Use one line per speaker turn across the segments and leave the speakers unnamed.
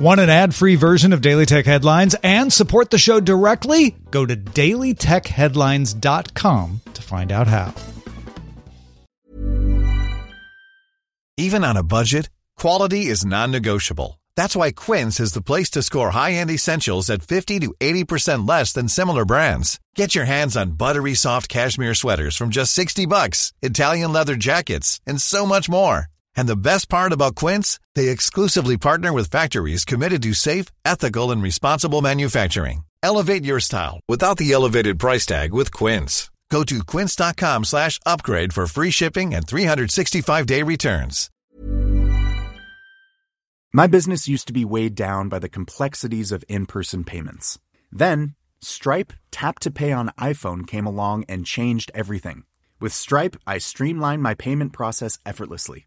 Want an ad free version of Daily Tech Headlines and support the show directly? Go to dailytechheadlines.com to find out how.
Even on a budget, quality is non negotiable. That's why Quince is the place to score high end essentials at 50 to 80% less than similar brands. Get your hands on buttery soft cashmere sweaters from just 60 bucks, Italian leather jackets, and so much more. And the best part about Quince, they exclusively partner with factories committed to safe, ethical, and responsible manufacturing. Elevate your style without the elevated price tag with Quince. Go to quince.com slash upgrade for free shipping and 365-day returns.
My business used to be weighed down by the complexities of in-person payments. Then, Stripe Tap to Pay on iPhone came along and changed everything. With Stripe, I streamlined my payment process effortlessly.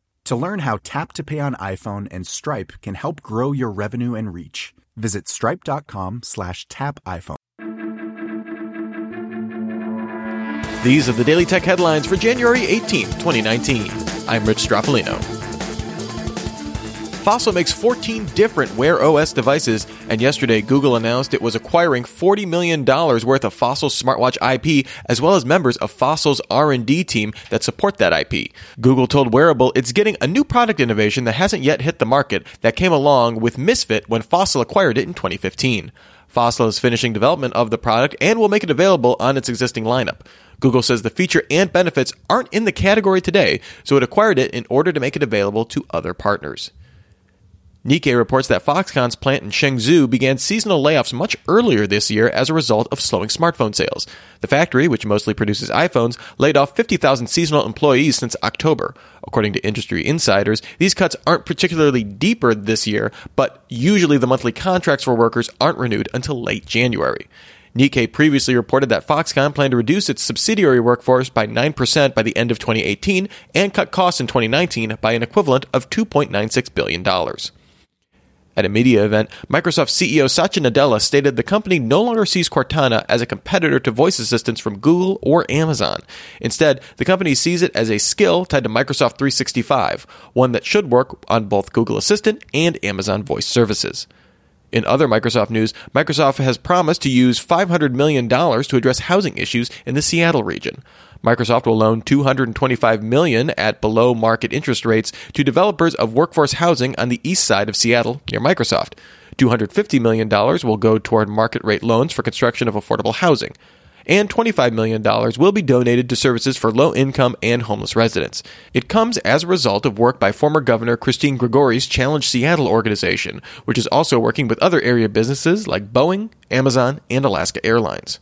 To learn how Tap to Pay on iPhone and Stripe can help grow your revenue and reach, visit stripe.com slash tap iPhone.
These are the Daily Tech headlines for January 18th, 2019. I'm Rich Stroffolino. Fossil makes 14 different Wear OS devices, and yesterday Google announced it was acquiring $40 million worth of Fossil smartwatch IP, as well as members of Fossil's R&D team that support that IP. Google told Wareable it's getting a new product innovation that hasn't yet hit the market that came along with Misfit when Fossil acquired it in 2015. Fossil is finishing development of the product and will make it available on its existing lineup. Google says the feature and benefits aren't in the category today, so it acquired it in order to make it available to other partners. Nikkei reports that Foxconn's plant in Chengdu began seasonal layoffs much earlier this year as a result of slowing smartphone sales. The factory, which mostly produces iPhones, laid off 50,000 seasonal employees since October. According to industry insiders, these cuts aren't particularly deeper this year, but usually the monthly contracts for workers aren't renewed until late January. Nikkei previously reported that Foxconn planned to reduce its subsidiary workforce by 9% by the end of 2018 and cut costs in 2019 by an equivalent of $2.96 billion. At a media event, Microsoft CEO Satya Nadella stated the company no longer sees Cortana as a competitor to voice assistants from Google or Amazon. Instead, the company sees it as a skill tied to Microsoft 365, one that should work on both Google Assistant and Amazon voice services. In other Microsoft news, Microsoft has promised to use $500 million to address housing issues in the Seattle region. Microsoft will loan 225 million at below market interest rates to developers of workforce housing on the east side of Seattle near Microsoft. $250 million will go toward market rate loans for construction of affordable housing. And $25 million will be donated to services for low income and homeless residents. It comes as a result of work by former Governor Christine Gregoire's Challenge Seattle organization, which is also working with other area businesses like Boeing, Amazon, and Alaska Airlines.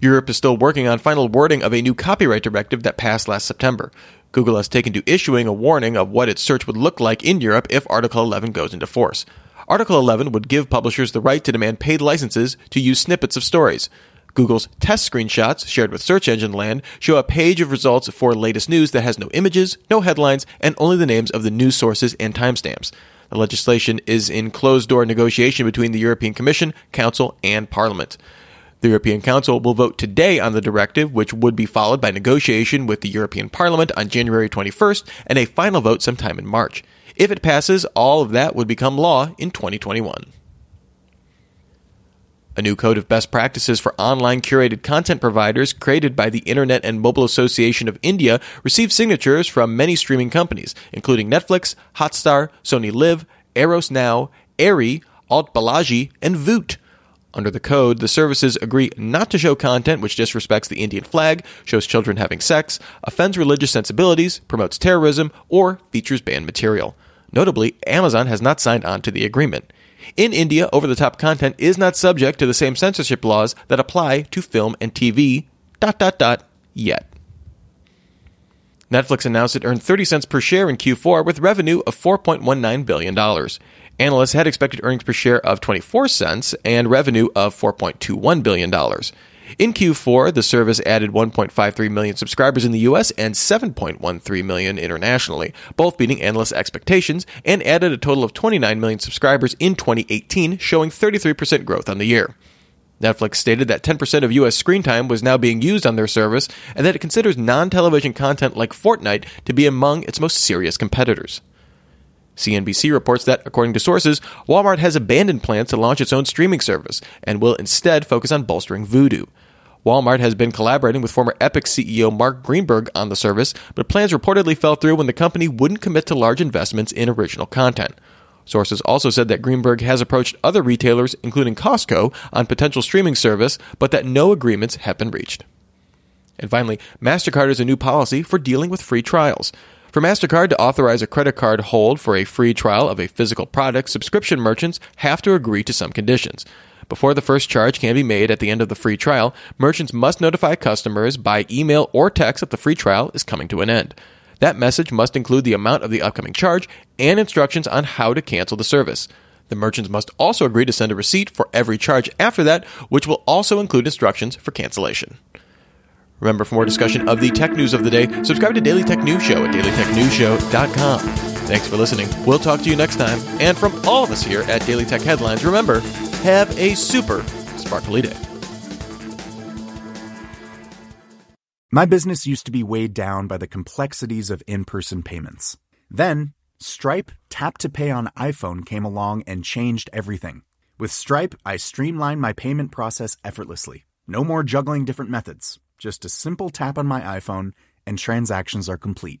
Europe is still working on final wording of a new copyright directive that passed last September. Google has taken to issuing a warning of what its search would look like in Europe if Article 11 goes into force. Article 11 would give publishers the right to demand paid licenses to use snippets of stories. Google's test screenshots, shared with Search Engine Land, show a page of results for latest news that has no images, no headlines, and only the names of the news sources and timestamps. The legislation is in closed door negotiation between the European Commission, Council, and Parliament. The European Council will vote today on the directive, which would be followed by negotiation with the European Parliament on January 21st and a final vote sometime in March. If it passes, all of that would become law in 2021. A new code of best practices for online curated content providers created by the Internet and Mobile Association of India received signatures from many streaming companies, including Netflix, Hotstar, Sony Live, Eros Now, Arre, Alt Balaji, and Voot. Under the code, the services agree not to show content which disrespects the Indian flag, shows children having sex, offends religious sensibilities, promotes terrorism, or features banned material. Notably, Amazon has not signed on to the agreement. In India, over the top content is not subject to the same censorship laws that apply to film and TV. Dot dot dot yet. Netflix announced it earned 30 cents per share in Q4 with revenue of $4.19 billion. Analysts had expected earnings per share of 24 cents and revenue of $4.21 billion. In Q4, the service added 1.53 million subscribers in the US and 7.13 million internationally, both beating analysts' expectations, and added a total of 29 million subscribers in 2018, showing 33% growth on the year. Netflix stated that 10% of US screen time was now being used on their service and that it considers non television content like Fortnite to be among its most serious competitors. CNBC reports that, according to sources, Walmart has abandoned plans to launch its own streaming service and will instead focus on bolstering Vudu. Walmart has been collaborating with former Epix CEO Mark Greenberg on the service, but plans reportedly fell through when the company wouldn't commit to large investments in original content. Sources also said that Greenberg has approached other retailers, including Costco, on potential streaming service, but that no agreements have been reached. And finally, MasterCard has a new policy for dealing with free trials. For MasterCard to authorize a credit card hold for a free trial of a physical product, subscription merchants have to agree to some conditions. Before the first charge can be made at the end of the free trial, merchants must notify customers by email or text that the free trial is coming to an end. That message must include the amount of the upcoming charge and instructions on how to cancel the service. The merchants must also agree to send a receipt for every charge after that, which will also include instructions for cancellation. Remember, for more discussion of the tech news of the day, subscribe to Daily Tech News Show at dailytechnewsshow.com. Thanks for listening. We'll talk to you next time. And from all of us here at Daily Tech Headlines, remember, have a super sparkly day.
My business used to be weighed down by the complexities of in person payments. Then, Stripe Tap to Pay on iPhone came along and changed everything. With Stripe, I streamlined my payment process effortlessly. No more juggling different methods, just a simple tap on my iPhone, and transactions are complete.